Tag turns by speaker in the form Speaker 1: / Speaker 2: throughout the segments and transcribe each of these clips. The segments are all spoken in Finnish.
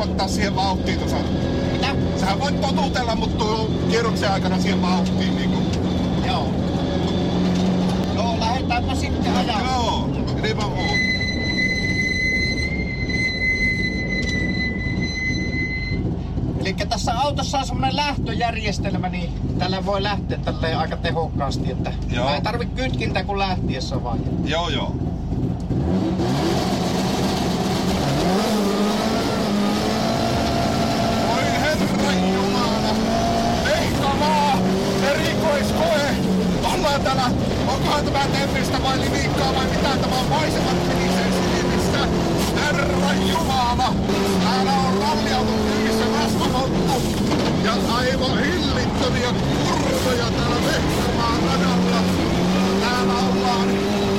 Speaker 1: kasvattaa siihen vauhtiin tuossa.
Speaker 2: Mitä?
Speaker 1: Sähän voit totutella, mutta kierroksen aikana siihen vauhtiin niinku.
Speaker 2: Joo. Joo, lähdetäänpä sitten ajaa.
Speaker 1: Joo, ilman muuta.
Speaker 2: Eli tässä autossa on semmonen lähtöjärjestelmä, niin tällä voi lähteä tälleen aika tehokkaasti, että
Speaker 1: Joo.
Speaker 2: mä ei tarvi kytkintä kuin lähtiessä vaan.
Speaker 1: Joo, joo. Oi herra jumala! Vehkamaa! Erikoiskoe! Täällä, onkohan tämä temmistä vai livikkaa vai mitä tämä on maisemat menisee silmissä? Herra jumala! Täällä on ralliauto kyydissä rasvamonttu ja aivan hillittömiä kurvoja täällä Vehkamaan radalla. Täällä ollaan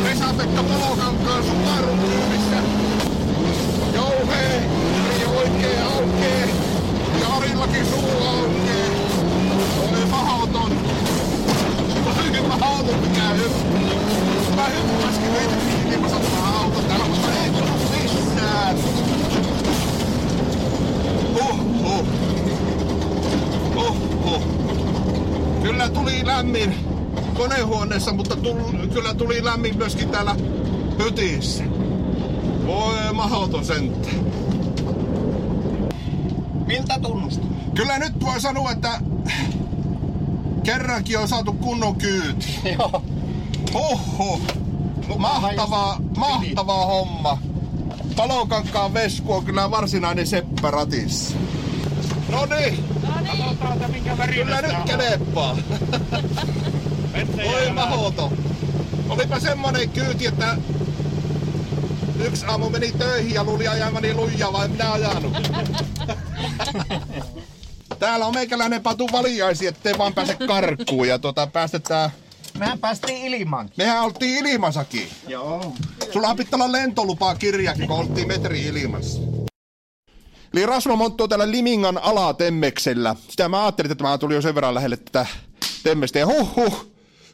Speaker 1: Vesa-Pekka Palokankaan Subaru Huh, huh. Kyllä tuli lämmin konehuoneessa, mutta tull, kyllä tuli lämmin myöskin täällä hytissä. Voi mahoton senttä.
Speaker 2: Miltä tunnustaa?
Speaker 1: Kyllä nyt voi sanoa, että kerrankin on saatu kunnon kyyti.
Speaker 2: Joo.
Speaker 1: Oho, mahtavaa, mahtavaa homma. Palokankaan vesku on kyllä varsinainen seppä ratissa. No niin,
Speaker 3: Katsotaan, että minkä värinen
Speaker 1: kyllä nyt kelepaa. Voi mahoto. Olipa semmonen kyyti, että yksi aamu meni töihin ja luuli ajamani lujaa, vai minä ajanut. Täällä on meikäläinen patu valiaisi, ettei vaan pääse karkuun ja tota päästetään...
Speaker 2: Mehän päästiin ilman.
Speaker 1: Mehän oltiin ilmasakin.
Speaker 2: Joo.
Speaker 1: Sulla pitää olla lentolupaa kirjakin, kun oltiin metri ilmassa. Eli Rasmo Monttu on täällä Limingan alatemmeksellä. Sitä mä ajattelin, että mä tulin jo sen verran lähelle tätä temmestä. Ja huh huh,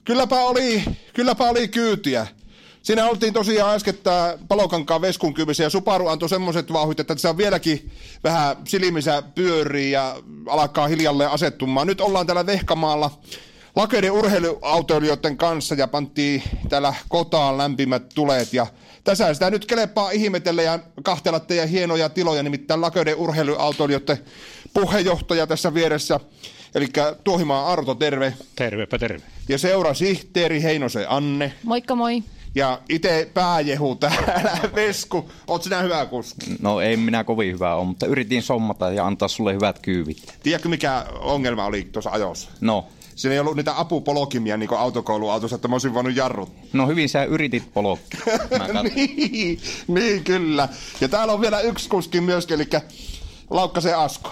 Speaker 1: kylläpä oli, kylläpä oli kyytiä. Siinä oltiin tosiaan äskettä palokankaan veskun kyyvissä ja Subaru antoi semmoiset vauhit, että se on vieläkin vähän silmissä pyörii ja alkaa hiljalleen asettumaan. Nyt ollaan täällä Vehkamaalla lakeiden urheiluautoilijoiden kanssa ja pantiin täällä kotaan lämpimät tulet ja tässä sitä nyt kelepaa ihmetellä ja kahtella teidän hienoja tiloja, nimittäin lakeiden urheiluautoilijoiden puheenjohtaja tässä vieressä. Eli Tuohimaa Arto, terve.
Speaker 3: Tervepä terve.
Speaker 1: Ja seurasihteeri Heinosen Anne.
Speaker 4: Moikka moi.
Speaker 1: Ja itse pääjehu täällä, Vesku. Oot sinä hyvä kuski?
Speaker 5: No ei minä kovin hyvä ole, mutta yritin sommata ja antaa sulle hyvät kyyvit.
Speaker 1: Tiedätkö mikä ongelma oli tuossa ajossa?
Speaker 5: No,
Speaker 1: Siinä ei ollut niitä apupolokimia niin kuin autokouluautossa, että mä olisin voinut jarrut.
Speaker 5: no hyvin sä yritit polokki.
Speaker 1: Niin, niin, kyllä. Ja täällä on vielä yksi kuski myöskin, eli Laukkasen Asko.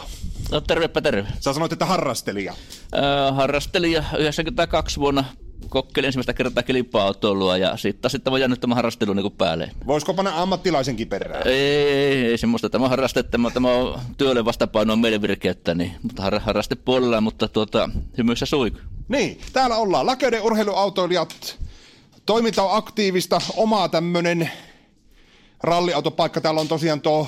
Speaker 6: No tervepä terve.
Speaker 1: Sä sanoit, että harrastelija.
Speaker 6: Äh, harrastelin ja 92 vuonna kokeilin ensimmäistä kertaa kilpa-autoilua ja sitten sitten mä jäänyt tämän harrastelun niin päälle.
Speaker 1: Voisiko panna ammattilaisenkin perään?
Speaker 6: Ei, ei, ei semmoista. Tämä harraste, tämä, tämä on työlle vastapainoa mielenvirkeyttä, niin, mutta har, harraste puolella, mutta tuota, hymyissä suiku.
Speaker 1: Niin, täällä ollaan. Lakeuden urheiluautoilijat. Toiminta on aktiivista. Oma tämmönen ralliautopaikka. Täällä on tosiaan tuo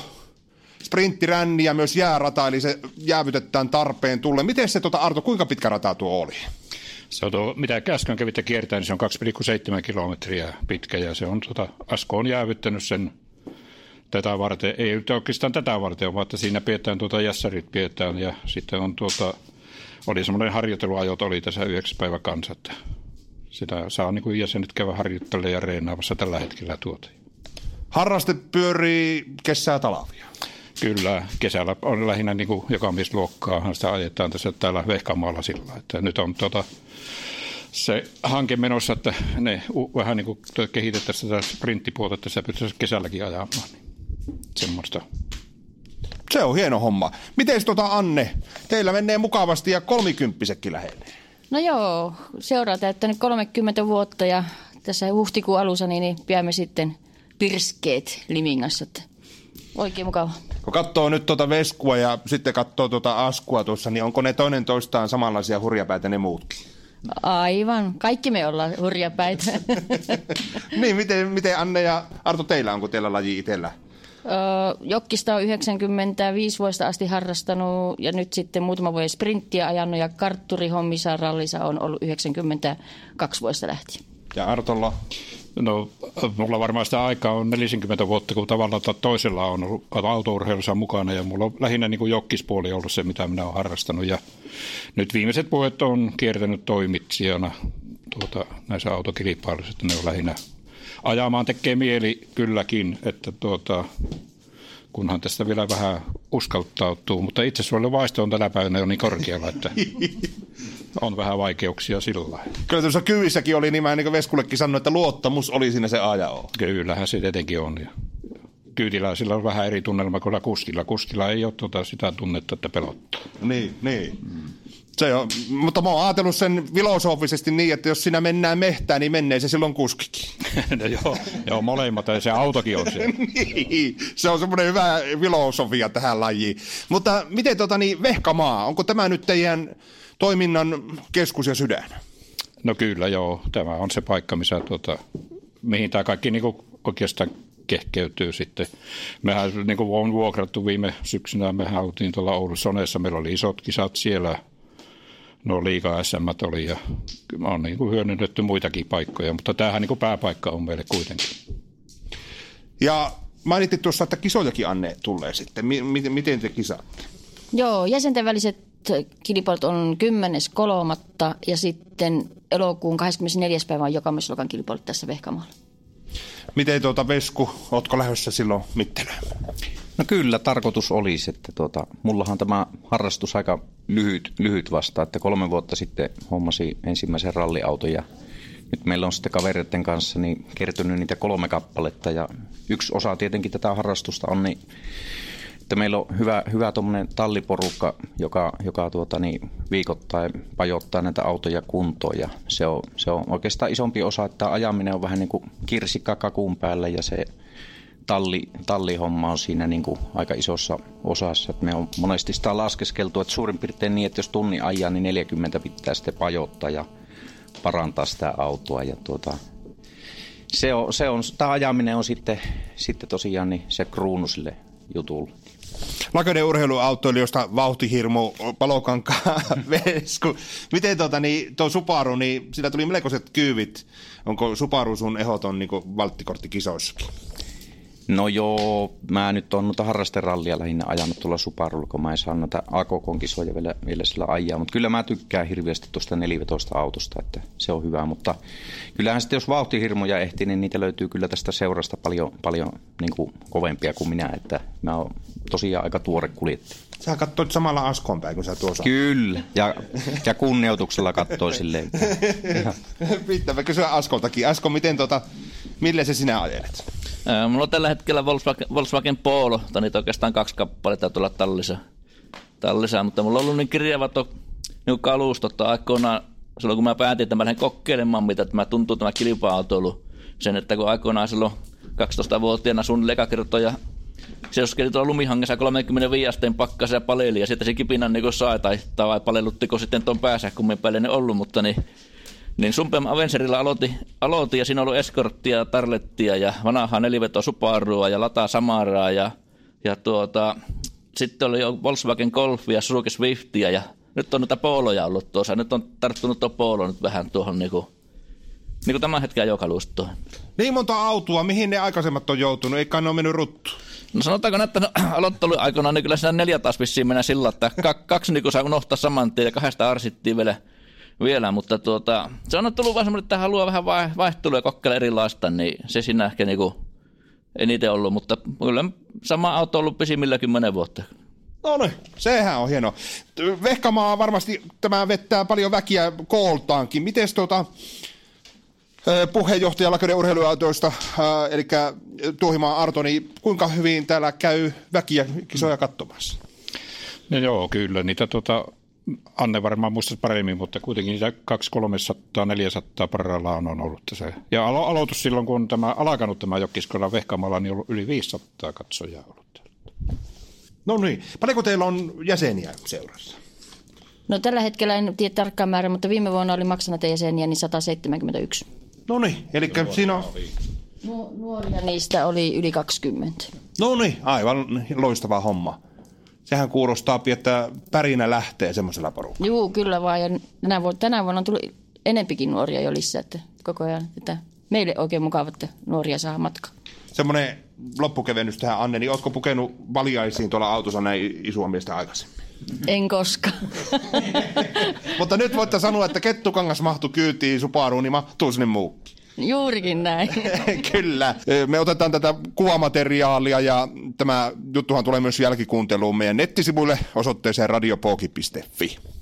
Speaker 1: sprinttiränni ja myös jäärata, eli se jäävytetään tarpeen tulle. Miten se, tota, Arto, kuinka pitkä rata tuo oli?
Speaker 3: Se on tuo, mitä äsken kävitte kiertämään, niin se on 2,7 kilometriä pitkä ja se on, tota, Asko on jäävyttänyt sen tätä varten. Ei nyt oikeastaan tätä varten, vaan että siinä pidetään tuota jässärit pidetään ja sitten on tuota, oli semmoinen harjoitteluajot oli tässä yhdeksän päivä kanssa, että sitä saa niin kuin jäsenet käydä harjoittelemaan ja reenaamassa tällä hetkellä tuota.
Speaker 1: Harraste pyörii kesää talavia.
Speaker 3: Kyllä, kesällä on lähinnä niin kuin jokamiesluokkaa, sitä ajetaan tässä täällä Vehkamaalla sillä, että nyt on tota, se hanke menossa, että ne u- vähän niin kuin kehitettäisiin tätä sprinttipuolta, että se pystyisi kesälläkin ajamaan. Niin semmoista.
Speaker 1: Se on hieno homma. Miten tota Anne? Teillä menee mukavasti ja kolmikymppisekin lähenee.
Speaker 4: No joo, seuraa täyttänyt 30 vuotta ja tässä huhtikuun alussa niin, niin sitten pirskeet Limingassa. Että oikein mukava.
Speaker 1: Kun katsoo nyt tuota Veskua ja sitten katsoo tuota Askua tuossa, niin onko ne toinen toistaan samanlaisia hurjapäitä ne muutkin?
Speaker 4: Aivan, kaikki me ollaan hurjapäitä.
Speaker 1: niin, miten, miten Anne ja Arto teillä, onko teillä laji itsellä?
Speaker 4: Öö, Jokkista on 95 vuodesta asti harrastanut ja nyt sitten muutama vuoden sprinttiä ajanut ja kartturihommissa rallissa on ollut 92 vuodesta lähtien.
Speaker 1: Ja Artolla?
Speaker 3: No, mulla varmaan sitä aikaa on 40 vuotta, kun tavallaan tai toisella on ollut autourheilussa mukana ja mulla on lähinnä niin kuin jokkispuoli ollut se, mitä minä olen harrastanut. Ja nyt viimeiset vuodet on kiertänyt toimitsijana tuota, näissä autokilpailuissa, että ne on lähinnä ajamaan tekee mieli kylläkin, että tuota, kunhan tästä vielä vähän uskaltautuu, mutta itse vaisto on tänä päivänä jo niin korkealla, että on vähän vaikeuksia sillä.
Speaker 1: Kyllä tuossa kyvissäkin oli niin, mä niin kuin Veskullekin sanoi, että luottamus oli siinä se aja
Speaker 3: Kyllähän se tietenkin on. Ja kyytiläisillä on vähän eri tunnelma kuin kustilla. Kustilla ei ole tuota sitä tunnetta, että pelottaa.
Speaker 1: Niin, niin. Mm. Se on, mutta mä oon ajatellut sen filosofisesti niin, että jos sinä mennään mehtään, niin menee se silloin kuskikin.
Speaker 3: no joo, joo, molemmat, ja se autokin on se.
Speaker 1: niin, se on semmoinen hyvä filosofia tähän lajiin. Mutta miten tota niin, Vehkamaa, onko tämä nyt teidän toiminnan keskus ja sydän?
Speaker 3: No kyllä joo, tämä on se paikka, missä tuota, mihin tämä kaikki niin oikeastaan kehkeytyy sitten. Mehän niin kuin on vuokrattu viime syksynä, mehän oltiin tuolla Oulun Soneessa, meillä oli isot kisat siellä, no liikaa SM oli ja on niin kuin hyödynnetty muitakin paikkoja, mutta tämähän niin kuin pääpaikka on meille kuitenkin.
Speaker 1: Ja mainittiin tuossa, että kisojakin Anne tulee sitten. M- miten te kisaatte?
Speaker 4: Joo, jäsenten väliset kilpailut on 10.3. ja sitten elokuun 24. päivä on jokamisluokan kilpailut tässä Vehkamaalla.
Speaker 1: Miten tuota Vesku, ootko lähdössä silloin mittelöön?
Speaker 5: No kyllä, tarkoitus olisi, että tuota, mullahan tämä harrastus aika lyhyt, lyhyt vasta, että kolme vuotta sitten hommasi ensimmäisen ralliauton ja nyt meillä on sitten kavereiden kanssa niin kertynyt niitä kolme kappaletta ja yksi osa tietenkin tätä harrastusta on niin että meillä on hyvä, hyvä talliporukka, joka, joka tuota, niin, viikoittain pajottaa näitä autoja kuntoon. Ja se, on, se on oikeastaan isompi osa, että ajaminen on vähän niin kuin kirsikka kakun päällä ja se talli, tallihomma on siinä niin kuin aika isossa osassa. Et me on monesti sitä laskeskeltu, että suurin piirtein niin, että jos tunni ajaa, niin 40 pitää sitten pajottaa ja parantaa sitä autoa. Ja tuota, se on, se on, tämä ajaminen on sitten, sitten tosiaan niin se kruunu sille jutulle.
Speaker 1: Lakainen urheiluautoilijoista vauhtihirmu, palokankaa, vesku. Miten tuota, niin, tuo Subaru, niin sillä tuli melkoiset kyyvit. Onko Subaru sun ehoton niin valttikorttikisoissakin?
Speaker 5: No joo, mä nyt on noita harrasterallia lähinnä ajanut tuolla Subarulla, kun mä en saa noita AKK-kisoja vielä, vielä sillä ajaa. Mutta kyllä mä tykkään hirveästi tuosta nelivetoista autosta, että se on hyvä. Mutta kyllähän sitten jos vauhtihirmoja ehtii, niin niitä löytyy kyllä tästä seurasta paljon, paljon niin kuin kovempia kuin minä. Että mä oon tosiaan aika tuore kuljettaja.
Speaker 1: Sä katsoit samalla Askon päin, kun sä tuossa...
Speaker 5: Kyllä, ja, ja kunnioituksella katsoi silleen.
Speaker 1: Pitää kysyä Askoltakin. Asko, miten tota, millä se sinä ajelet?
Speaker 6: mulla on tällä hetkellä Volkswagen, Volkswagen Polo, tai niitä oikeastaan kaksi kappaletta tuolla tallissa, tallissa, mutta mulla on ollut niin kirjavat niin kalustot, että aikoinaan, silloin kun mä päätin, että mä lähden kokeilemaan, mitä tämä tuntuu tämä kilpa-autoilu, sen, että kun aikoinaan silloin 12-vuotiaana sun lekakertoja se jos tuolla lumihangessa 35 asteen pakkassa ja paleli ja sieltä se kipinän niin sai tai, tai paleluttiko sitten tuon päässä kummin päälle ne ollut, mutta niin niin Sumpem Avenserilla aloitti, aloitti ja siinä oli eskorttia, tarlettia ja vanhaa nelivetoa Subarua ja Lata Samaraa ja, ja tuota, sitten oli jo Volkswagen Golf ja Suzuki Swiftia ja nyt on noita pooloja ollut tuossa. Nyt on tarttunut tuo poolo nyt vähän tuohon niinku, niinku tämän hetken ajokalustoon.
Speaker 1: Niin monta autoa, mihin ne aikaisemmat on joutunut, eikä ne ole mennyt ruttu?
Speaker 6: No sanotaanko, että no, aloittelu aikana niin kyllä siinä neljä taas vissiin mennä sillä, että kaksi niin saa unohtaa saman tien ja kahdesta arsittiin vielä vielä, mutta tuota, se on tullut vaan semmoinen, että haluaa vähän vaihtelua ja kokeilla erilaista, niin se siinä ehkä niinku eniten ollut, mutta kyllä sama auto on ollut pisimmillä kymmenen vuotta.
Speaker 1: No niin, sehän on hieno. Vehkamaa varmasti tämä vettää paljon väkiä kooltaankin. Miten tuota, puheenjohtaja Laköiden urheiluautoista, eli Tuohimaa Arto, niin kuinka hyvin täällä käy väkiä kisoja katsomassa?
Speaker 3: No joo, kyllä. Niitä tuota, Anne varmaan muistaisi paremmin, mutta kuitenkin niitä 200-400 parhaillaan on ollut tässä. Ja alo- aloitus silloin, kun on tämä alkanut tämä Jokkiskolan vehkaamalla, niin on ollut yli 500 katsojaa ollut.
Speaker 1: No niin. Paljonko teillä on jäseniä seurassa?
Speaker 4: No tällä hetkellä en tiedä tarkkaan määrä, mutta viime vuonna oli maksanata jäseniä niin 171.
Speaker 1: No niin, eli siinä on...
Speaker 4: Nuoria niistä oli yli 20.
Speaker 1: No niin, aivan loistava homma. Sehän kuulostaa, että pärinä lähtee semmoisella porukalla.
Speaker 4: Juu, kyllä vaan. Ja tänä, vuonna, tänä vuonna on tullut enempikin nuoria jo lisää, että koko ajan. Että meille oikein mukava, että nuoria saa matkaa.
Speaker 1: Semmoinen loppukevennys tähän, Anne, niin ootko pukenut valjaisiin tuolla autossa näin isua miestä aikaisemmin?
Speaker 4: En koskaan.
Speaker 1: Mutta nyt voitte sanoa, että kettukangas mahtui kyytiin Subaruun, niin mahtuu sinne muukin.
Speaker 4: Juurikin näin.
Speaker 1: Kyllä. Me otetaan tätä kuvamateriaalia ja tämä juttuhan tulee myös jälkikuunteluun meidän nettisivuille osoitteeseen radiopoki.fi.